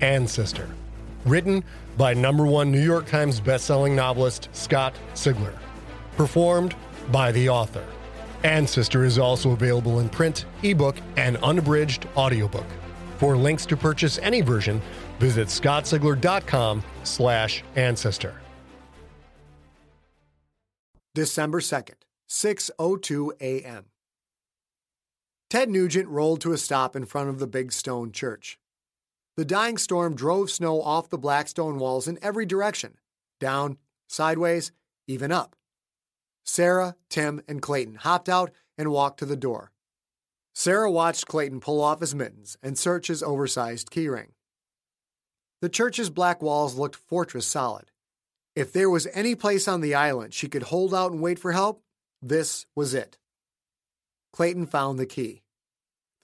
Ancestor, written by number one New York Times bestselling novelist Scott Sigler, performed by the author. Ancestor is also available in print, ebook, and unabridged audiobook. For links to purchase any version, visit scottsigler.com slash ancestor. December 2nd, 6:02 a.m. Ted Nugent rolled to a stop in front of the big stone church. The dying storm drove snow off the black stone walls in every direction down, sideways, even up. Sarah, Tim, and Clayton hopped out and walked to the door. Sarah watched Clayton pull off his mittens and search his oversized keyring. The church's black walls looked fortress solid. If there was any place on the island she could hold out and wait for help, this was it. Clayton found the key.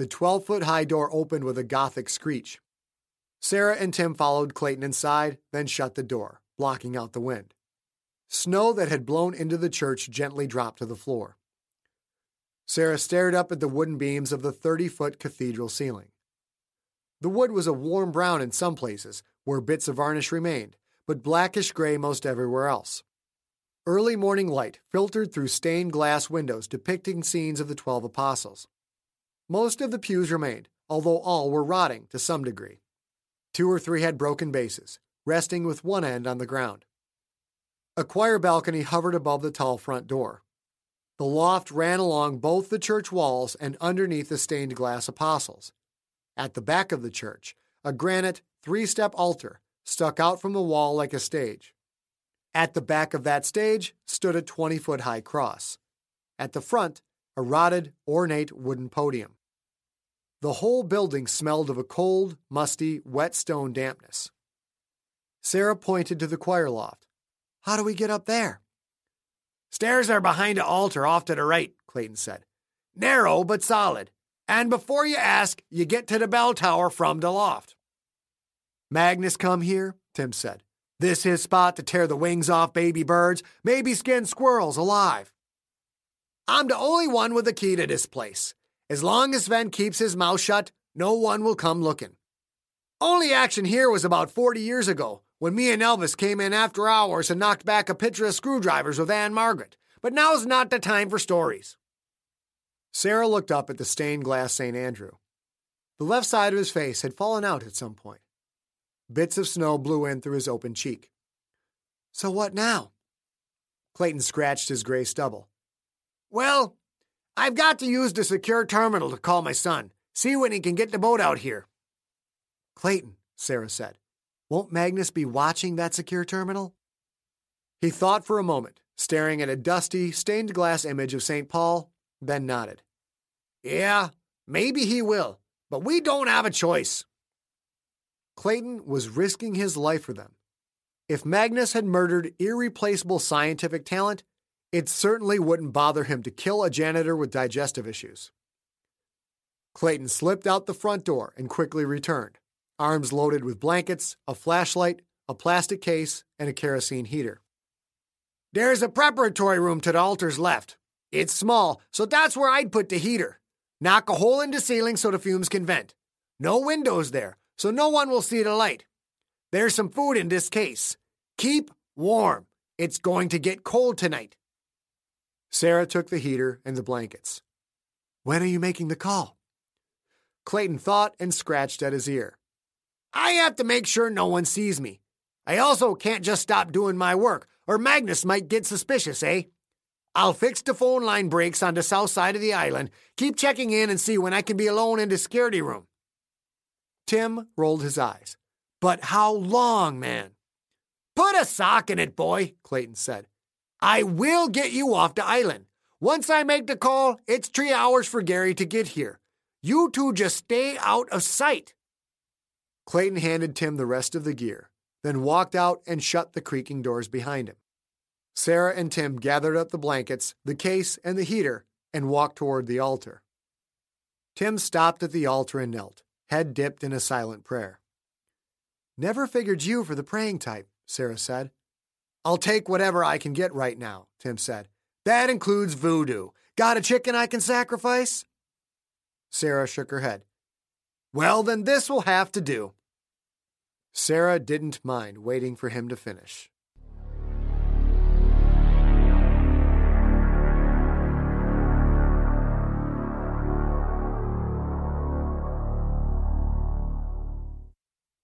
The 12 foot high door opened with a gothic screech. Sarah and Tim followed Clayton inside, then shut the door, blocking out the wind. Snow that had blown into the church gently dropped to the floor. Sarah stared up at the wooden beams of the 30 foot cathedral ceiling. The wood was a warm brown in some places, where bits of varnish remained, but blackish gray most everywhere else. Early morning light filtered through stained glass windows depicting scenes of the Twelve Apostles. Most of the pews remained, although all were rotting to some degree. Two or three had broken bases, resting with one end on the ground. A choir balcony hovered above the tall front door. The loft ran along both the church walls and underneath the stained glass apostles. At the back of the church, a granite three step altar stuck out from the wall like a stage. At the back of that stage stood a 20 foot high cross. At the front, a rotted, ornate wooden podium. The whole building smelled of a cold, musty, wet stone dampness. Sarah pointed to the choir loft. How do we get up there? Stairs are behind the altar off to the right, Clayton said. Narrow but solid. And before you ask, you get to the bell tower from the loft. Magnus come here, Tim said. This his spot to tear the wings off baby birds, maybe skin squirrels alive. I'm the only one with the key to this place. As long as Sven keeps his mouth shut, no one will come looking. Only action here was about 40 years ago, when me and Elvis came in after hours and knocked back a pitcher of screwdrivers with Ann-Margret. But now's not the time for stories. Sarah looked up at the stained glass St. Andrew. The left side of his face had fallen out at some point. Bits of snow blew in through his open cheek. So what now? Clayton scratched his gray stubble. Well, I've got to use the secure terminal to call my son, see when he can get the boat out here. Clayton, Sarah said, won't Magnus be watching that secure terminal? He thought for a moment, staring at a dusty, stained glass image of St. Paul, then nodded. Yeah, maybe he will, but we don't have a choice. Clayton was risking his life for them. If Magnus had murdered irreplaceable scientific talent, it certainly wouldn't bother him to kill a janitor with digestive issues. Clayton slipped out the front door and quickly returned, arms loaded with blankets, a flashlight, a plastic case, and a kerosene heater. There's a preparatory room to the altar's left. It's small, so that's where I'd put the heater. Knock a hole in the ceiling so the fumes can vent. No windows there, so no one will see the light. There's some food in this case. Keep warm. It's going to get cold tonight. Sarah took the heater and the blankets. When are you making the call? Clayton thought and scratched at his ear. I have to make sure no one sees me. I also can't just stop doing my work, or Magnus might get suspicious, eh? I'll fix the phone line breaks on the south side of the island, keep checking in and see when I can be alone in the security room. Tim rolled his eyes. But how long, man? Put a sock in it, boy, Clayton said. I will get you off the island. Once I make the call, it's three hours for Gary to get here. You two just stay out of sight. Clayton handed Tim the rest of the gear, then walked out and shut the creaking doors behind him. Sarah and Tim gathered up the blankets, the case, and the heater and walked toward the altar. Tim stopped at the altar and knelt, head dipped in a silent prayer. Never figured you for the praying type, Sarah said. I'll take whatever I can get right now, Tim said. That includes voodoo. Got a chicken I can sacrifice? Sarah shook her head. Well, then this will have to do. Sarah didn't mind waiting for him to finish.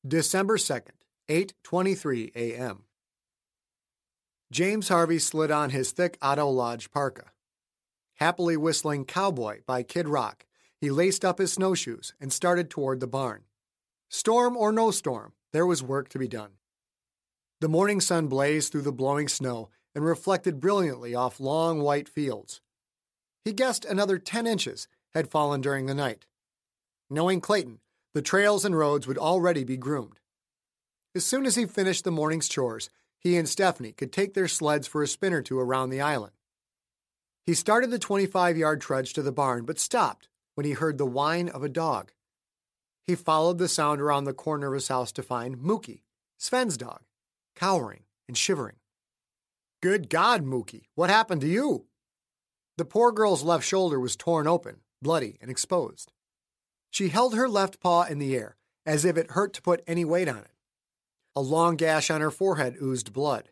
December 2nd, 8:23 a.m. James Harvey slid on his thick Otto Lodge parka. Happily whistling Cowboy by Kid Rock, he laced up his snowshoes and started toward the barn. Storm or no storm, there was work to be done. The morning sun blazed through the blowing snow and reflected brilliantly off long white fields. He guessed another 10 inches had fallen during the night. Knowing Clayton, the trails and roads would already be groomed. As soon as he finished the morning's chores, he and Stephanie could take their sleds for a spin or two around the island. He started the 25 yard trudge to the barn, but stopped when he heard the whine of a dog. He followed the sound around the corner of his house to find Mookie, Sven's dog, cowering and shivering. Good God, Mookie, what happened to you? The poor girl's left shoulder was torn open, bloody, and exposed. She held her left paw in the air, as if it hurt to put any weight on it. A long gash on her forehead oozed blood.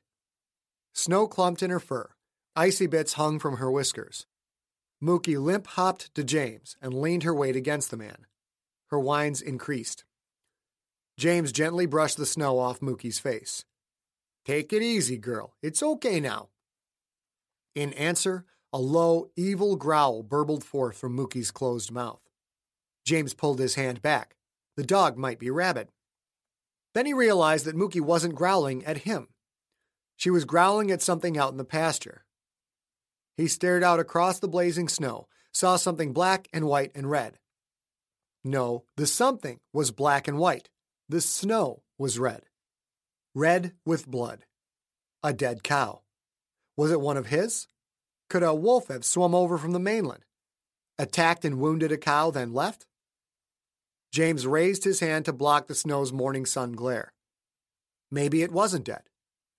Snow clumped in her fur. Icy bits hung from her whiskers. Mookie limp hopped to James and leaned her weight against the man. Her whines increased. James gently brushed the snow off Mookie's face. Take it easy, girl. It's okay now. In answer, a low, evil growl burbled forth from Mookie's closed mouth. James pulled his hand back. The dog might be rabid. Then he realized that Mookie wasn't growling at him. She was growling at something out in the pasture. He stared out across the blazing snow, saw something black and white and red. No, the something was black and white. The snow was red. Red with blood. A dead cow. Was it one of his? Could a wolf have swum over from the mainland? Attacked and wounded a cow, then left? James raised his hand to block the snow's morning sun glare. Maybe it wasn't dead.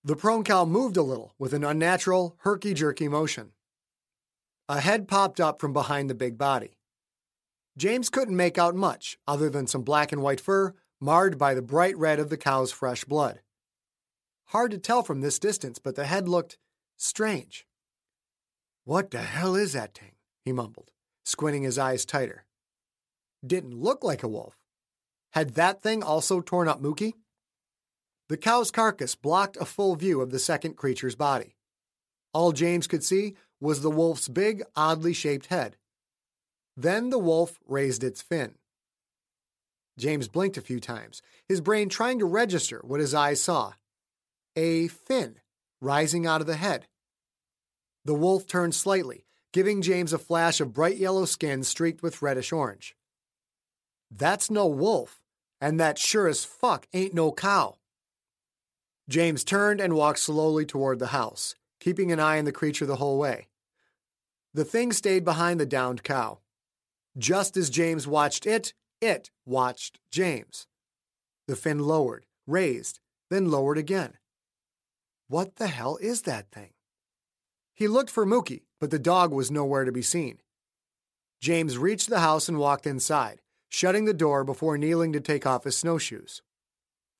The prone cow moved a little with an unnatural, herky jerky motion. A head popped up from behind the big body. James couldn't make out much other than some black and white fur marred by the bright red of the cow's fresh blood. Hard to tell from this distance, but the head looked strange. What the hell is that thing? he mumbled, squinting his eyes tighter didn't look like a wolf. Had that thing also torn up Mookie? The cow's carcass blocked a full view of the second creature's body. All James could see was the wolf's big, oddly shaped head. Then the wolf raised its fin. James blinked a few times, his brain trying to register what his eyes saw. A fin rising out of the head. The wolf turned slightly, giving James a flash of bright yellow skin streaked with reddish orange. That's no wolf, and that sure as fuck ain't no cow. James turned and walked slowly toward the house, keeping an eye on the creature the whole way. The thing stayed behind the downed cow. Just as James watched it, it watched James. The fin lowered, raised, then lowered again. What the hell is that thing? He looked for Mookie, but the dog was nowhere to be seen. James reached the house and walked inside, shutting the door before kneeling to take off his snowshoes.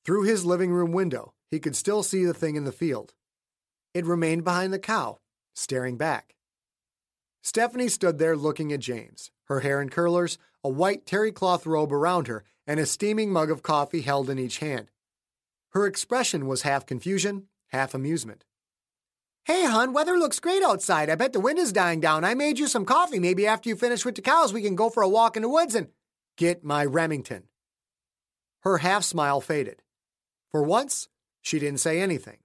Through his living room window, he could still see the thing in the field. It remained behind the cow, staring back. Stephanie stood there looking at James, her hair in curlers, a white terry cloth robe around her, and a steaming mug of coffee held in each hand. Her expression was half confusion, half amusement. Hey, hon, weather looks great outside. I bet the wind is dying down. I made you some coffee. Maybe after you finish with the cows, we can go for a walk in the woods and get my Remington. Her half smile faded. For once, she didn't say anything.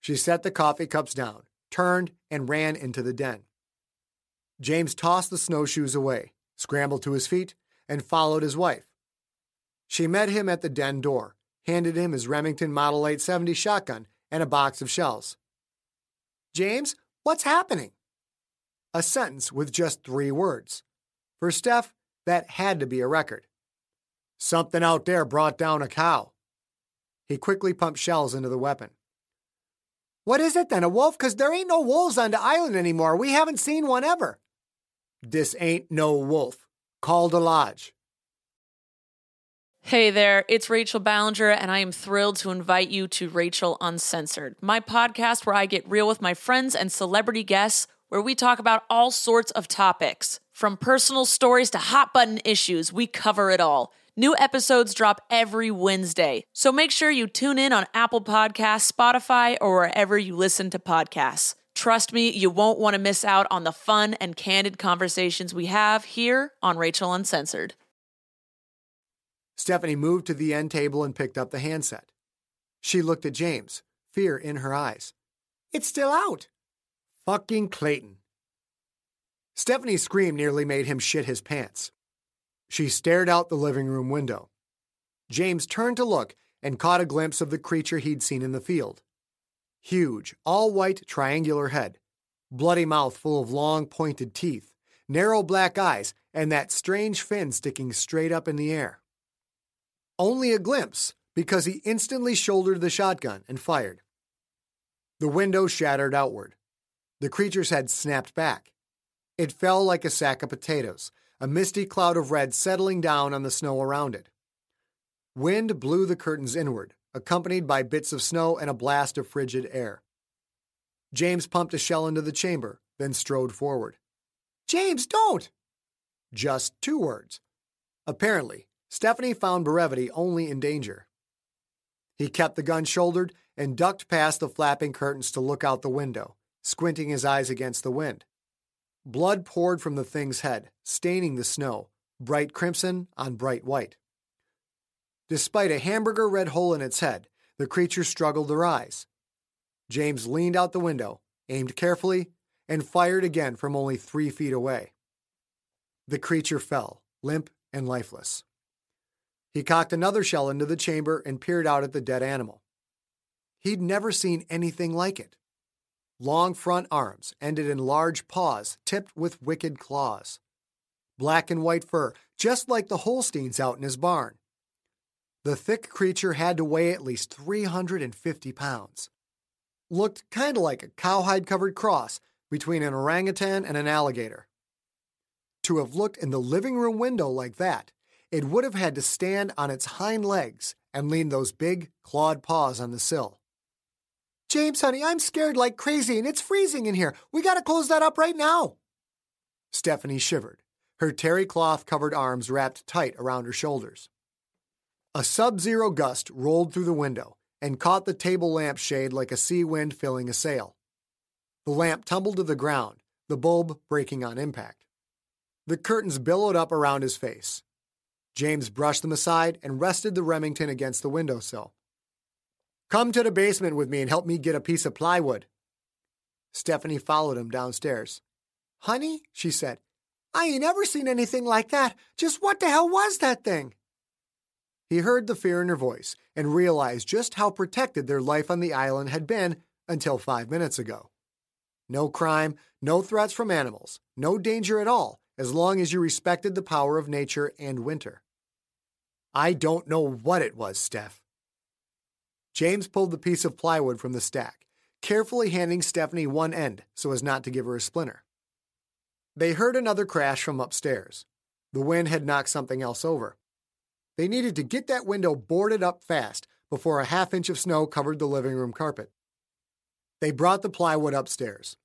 She set the coffee cups down, turned, and ran into the den. James tossed the snowshoes away, scrambled to his feet, and followed his wife. She met him at the den door, handed him his Remington Model 870 shotgun and a box of shells. James, what's happening? A sentence with just three words. For Steph, that had to be a record. Something out there brought down a cow. He quickly pumped shells into the weapon. What is it then, a wolf? Because there ain't no wolves on the island anymore. We haven't seen one ever. This ain't no wolf. Call the lodge. Hey there, it's Rachel Ballinger, and I am thrilled to invite you to Rachel Uncensored, my podcast where I get real with my friends and celebrity guests, where we talk about all sorts of topics. From personal stories to hot button issues, we cover it all. New episodes drop every Wednesday, so make sure you tune in on Apple Podcasts, Spotify, or wherever you listen to podcasts. Trust me, you won't want to miss out on the fun and candid conversations we have here on Rachel Uncensored. Stephanie moved to the end table and picked up the handset. She looked at James, fear in her eyes. It's still out. Fucking Clayton. Stephanie's scream nearly made him shit his pants. She stared out the living room window. James turned to look and caught a glimpse of the creature he'd seen in the field. Huge, all white, triangular head, bloody mouth full of long, pointed teeth, narrow black eyes, and that strange fin sticking straight up in the air. Only a glimpse, because he instantly shouldered the shotgun and fired. The window shattered outward. The creature's head snapped back. It fell like a sack of potatoes, a misty cloud of red settling down on the snow around it. Wind blew the curtains inward, accompanied by bits of snow and a blast of frigid air. James pumped a shell into the chamber, then strode forward. James, don't! Just two words. Apparently, Stephanie found brevity only in danger. He kept the gun shouldered and ducked past the flapping curtains to look out the window, squinting his eyes against the wind. Blood poured from the thing's head, staining the snow, bright crimson on bright white. Despite a hamburger red hole in its head, the creature struggled to rise. James leaned out the window, aimed carefully, and fired again from only three feet away. The creature fell, limp and lifeless. He cocked another shell into the chamber and peered out at the dead animal. He'd never seen anything like it. Long front arms ended in large paws tipped with wicked claws. Black and white fur, just like the Holsteins out in his barn. The thick creature had to weigh at least 350 pounds. Looked kind of like a cowhide covered cross between an orangutan and an alligator. To have looked in the living room window like that it would have had to stand on its hind legs and lean those big, clawed paws on the sill. James, honey, I'm scared like crazy and it's freezing in here. We gotta close that up right now. Stephanie shivered, her terry cloth covered arms wrapped tight around her shoulders. A sub zero gust rolled through the window and caught the table lamp shade like a sea wind filling a sail. The lamp tumbled to the ground, the bulb breaking on impact. The curtains billowed up around his face, James brushed them aside and rested the Remington against the windowsill. Come to the basement with me and help me get a piece of plywood. Stephanie followed him downstairs. Honey, she said, I ain't ever seen anything like that. Just what the hell was that thing? He heard the fear in her voice and realized just how protected their life on the island had been until five minutes ago. No crime, no threats from animals, no danger at all, as long as you respected the power of nature and winter. I don't know what it was, Steph. James pulled the piece of plywood from the stack, carefully handing Stephanie one end so as not to give her a splinter. They heard another crash from upstairs. The wind had knocked something else over. They needed to get that window boarded up fast before a half inch of snow covered the living room carpet. They brought the plywood upstairs.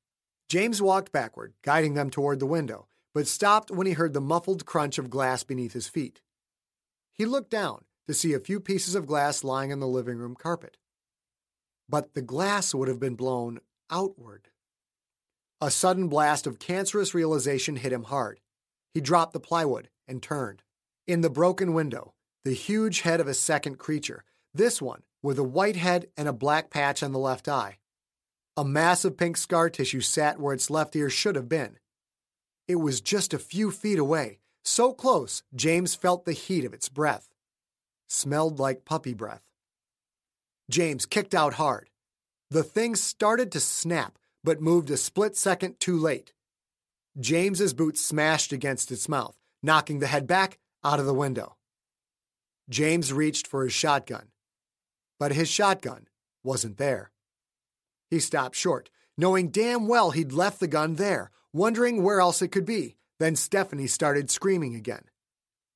James walked backward, guiding them toward the window, but stopped when he heard the muffled crunch of glass beneath his feet. He looked down to see a few pieces of glass lying on the living room carpet. But the glass would have been blown outward. A sudden blast of cancerous realization hit him hard. He dropped the plywood and turned. In the broken window, the huge head of a second creature, this one with a white head and a black patch on the left eye. A mass of pink scar tissue sat where its left ear should have been. It was just a few feet away, so close James felt the heat of its breath. Smelled like puppy breath. James kicked out hard. The thing started to snap, but moved a split second too late. James's boot smashed against its mouth, knocking the head back out of the window. James reached for his shotgun, but his shotgun wasn't there. He stopped short, knowing damn well he'd left the gun there, wondering where else it could be. Then Stephanie started screaming again.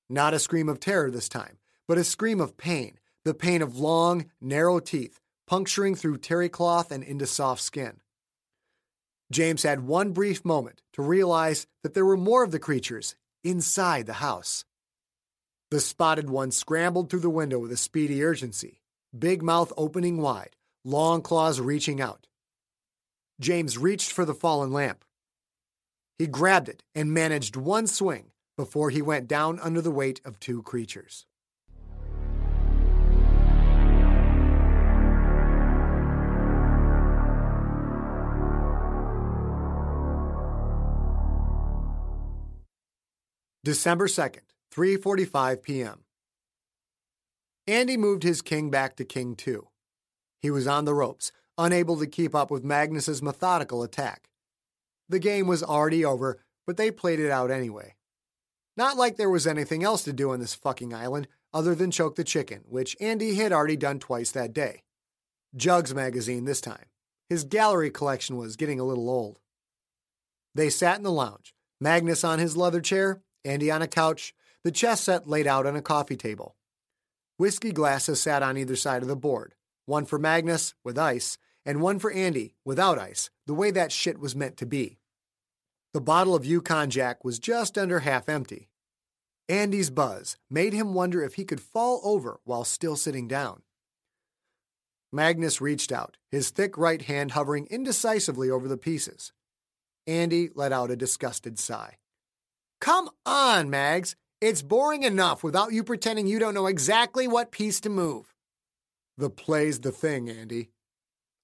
Not a scream of terror this time, but a scream of pain, the pain of long, narrow teeth puncturing through terry cloth and into soft skin. James had one brief moment to realize that there were more of the creatures inside the house. The spotted one scrambled through the window with a speedy urgency, big mouth opening wide, long claws reaching out. James reached for the fallen lamp. He grabbed it and managed one swing before he went down under the weight of two creatures. December 2nd, 3:45 p.m. Andy moved his king back to king 2. He was on the ropes, unable to keep up with Magnus's methodical attack. The game was already over, but they played it out anyway. Not like there was anything else to do on this fucking island other than choke the chicken, which Andy had already done twice that day. Jugs magazine this time. His gallery collection was getting a little old. They sat in the lounge, Magnus on his leather chair, Andy on a couch, the chess set laid out on a coffee table. Whiskey glasses sat on either side of the board, one for Magnus, with ice, and one for Andy, without ice, the way that shit was meant to be. The bottle of Yukon Jack was just under half empty. Andy's buzz made him wonder if he could fall over while still sitting down. Magnus reached out, his thick right hand hovering indecisively over the pieces. Andy let out a disgusted sigh. Come on, Mags. It's boring enough without you pretending you don't know exactly what piece to move. The play's the thing, Andy.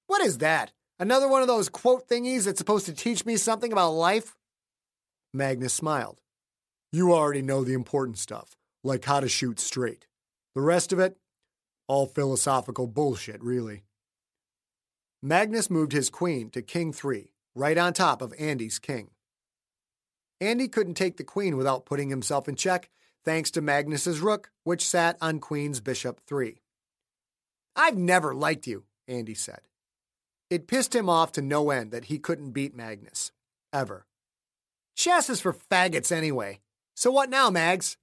What is that? Another one of those quote thingies that's supposed to teach me something about life? Magnus smiled. You already know the important stuff, like how to shoot straight. The rest of it, all philosophical bullshit, really. Magnus moved his queen to king 3, right on top of Andy's king. Andy couldn't take the queen without putting himself in check, thanks to Magnus's rook, which sat on queen's bishop 3. I've never liked you, Andy said. It pissed him off to no end that he couldn't beat Magnus. Ever. Chess is for faggots anyway. So what now, Mags?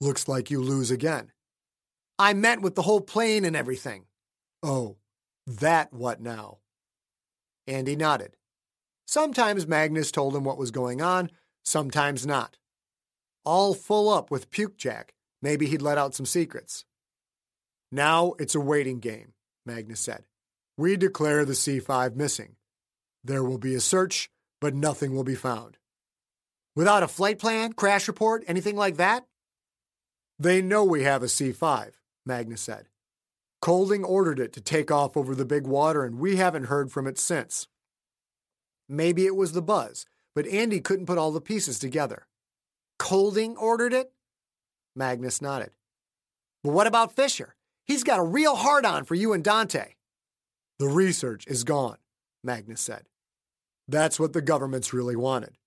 Looks like you lose again. I meant with the whole plane and everything. Oh, that what now? Andy nodded. Sometimes Magnus told him what was going on, sometimes not. All full up with Puke Jack, maybe he'd let out some secrets. Now it's a waiting game, Magnus said. We declare the C5 missing. There will be a search, but nothing will be found. Without a flight plan, crash report, anything like that? They know we have a C5, Magnus said. Colding ordered it to take off over the big water, and we haven't heard from it since. Maybe it was the buzz, but Andy couldn't put all the pieces together. Colding ordered it? Magnus nodded. But what about Fisher? He's got a real hard on for you and Dante. The research is gone, Magnus said. That's what the government's really wanted.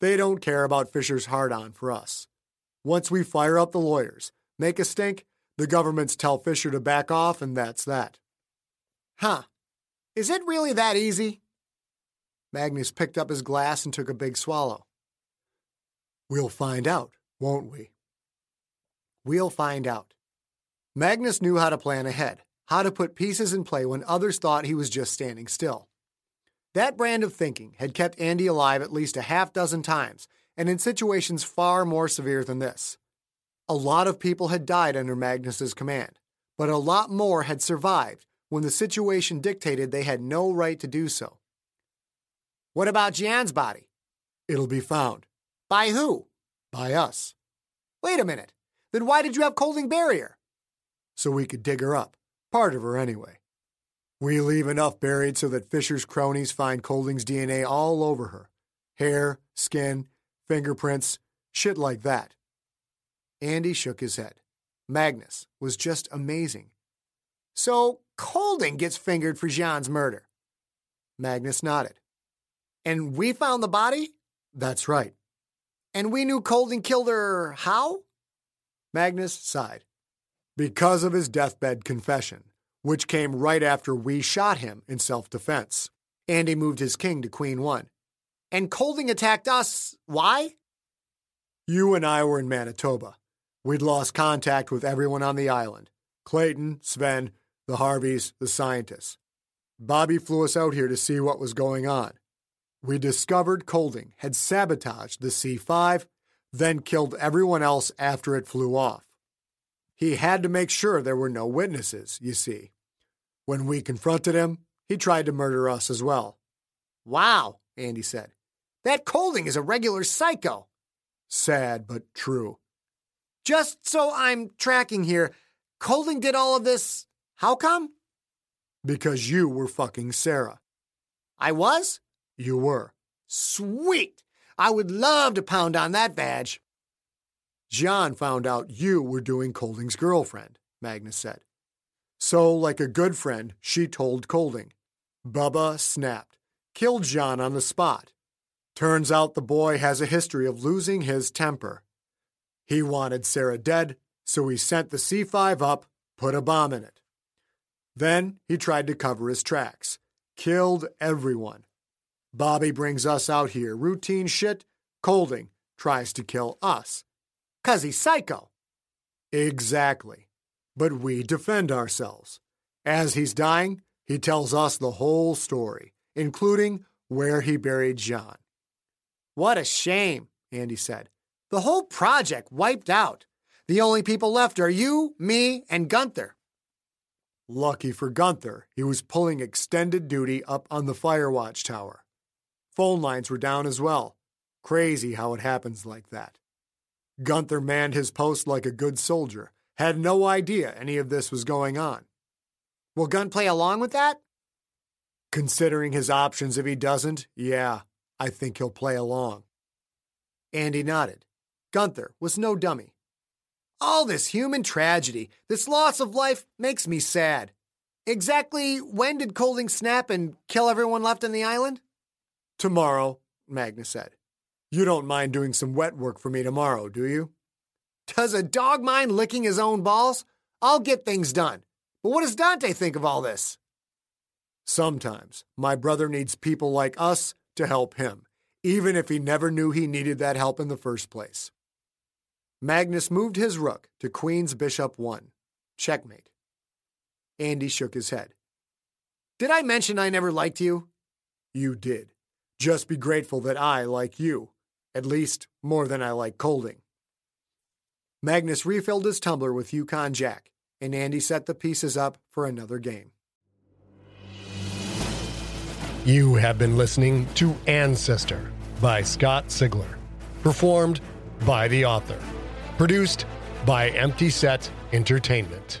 They don't care about Fisher's hard on for us. Once we fire up the lawyers, make a stink, the governments tell Fisher to back off, and that's that. Huh. Is it really that easy? Magnus picked up his glass and took a big swallow. We'll find out, won't we? We'll find out. Magnus knew how to plan ahead, how to put pieces in play when others thought he was just standing still. That brand of thinking had kept Andy alive at least a half dozen times, and in situations far more severe than this. A lot of people had died under Magnus's command, but a lot more had survived when the situation dictated they had no right to do so. What about Jian's body? It'll be found. By who? By us. Wait a minute. Then why did you have Colding Barrier? So we could dig her up. Part of her, anyway. We leave enough buried so that Fisher's cronies find Colding's DNA all over her hair, skin, fingerprints, shit like that. Andy shook his head. Magnus was just amazing. So Colding gets fingered for Jian's murder. Magnus nodded. And we found the body? That's right. And we knew Colding killed her how? Magnus sighed. Because of his deathbed confession, which came right after we shot him in self defense. Andy moved his king to Queen 1. And Colding attacked us. Why? You and I were in Manitoba. We'd lost contact with everyone on the island Clayton, Sven, the Harveys, the scientists. Bobby flew us out here to see what was going on. We discovered Colding had sabotaged the C 5, then killed everyone else after it flew off. He had to make sure there were no witnesses, you see. When we confronted him, he tried to murder us as well. Wow, Andy said. That Colding is a regular psycho. Sad, but true. Just so I'm tracking here, Colding did all of this. How come? Because you were fucking Sarah. I was? You were. Sweet! I would love to pound on that badge. Jian found out you were doing Colding's girlfriend, Magnus said. So, like a good friend, she told Colding. Bubba snapped, killed Jian on the spot. Turns out the boy has a history of losing his temper. He wanted Sarah dead, so he sent the C 5 up, put a bomb in it. Then he tried to cover his tracks, killed everyone. Bobby brings us out here, routine shit. Colding tries to kill us. Cause he's psycho. Exactly. But we defend ourselves. As he's dying, he tells us the whole story, including where he buried Jian. What a shame, Andy said. The whole project wiped out. The only people left are you, me, and Gunther. Lucky for Gunther, he was pulling extended duty up on the fire watch tower. Phone lines were down as well. Crazy how it happens like that. Gunther manned his post like a good soldier, had no idea any of this was going on. Will Gun play along with that? Considering his options if he doesn't, yeah, I think he'll play along. Andy nodded. Gunther was no dummy. All this human tragedy, this loss of life, makes me sad. Exactly when did Colding snap and kill everyone left on the island? Tomorrow, Magnus said. You don't mind doing some wet work for me tomorrow, do you? Does a dog mind licking his own balls? I'll get things done. But what does Dante think of all this? Sometimes my brother needs people like us to help him, even if he never knew he needed that help in the first place. Magnus moved his rook to Queen's Bishop 1. Checkmate. Andy shook his head. Did I mention I never liked you? You did. Just be grateful that I like you. At least, more than I like Colding. Magnus refilled his tumbler with Yukon Jack, and Andy set the pieces up for another game. You have been listening to Ancestor by Scott Sigler, performed by the author, produced by Empty Set Entertainment.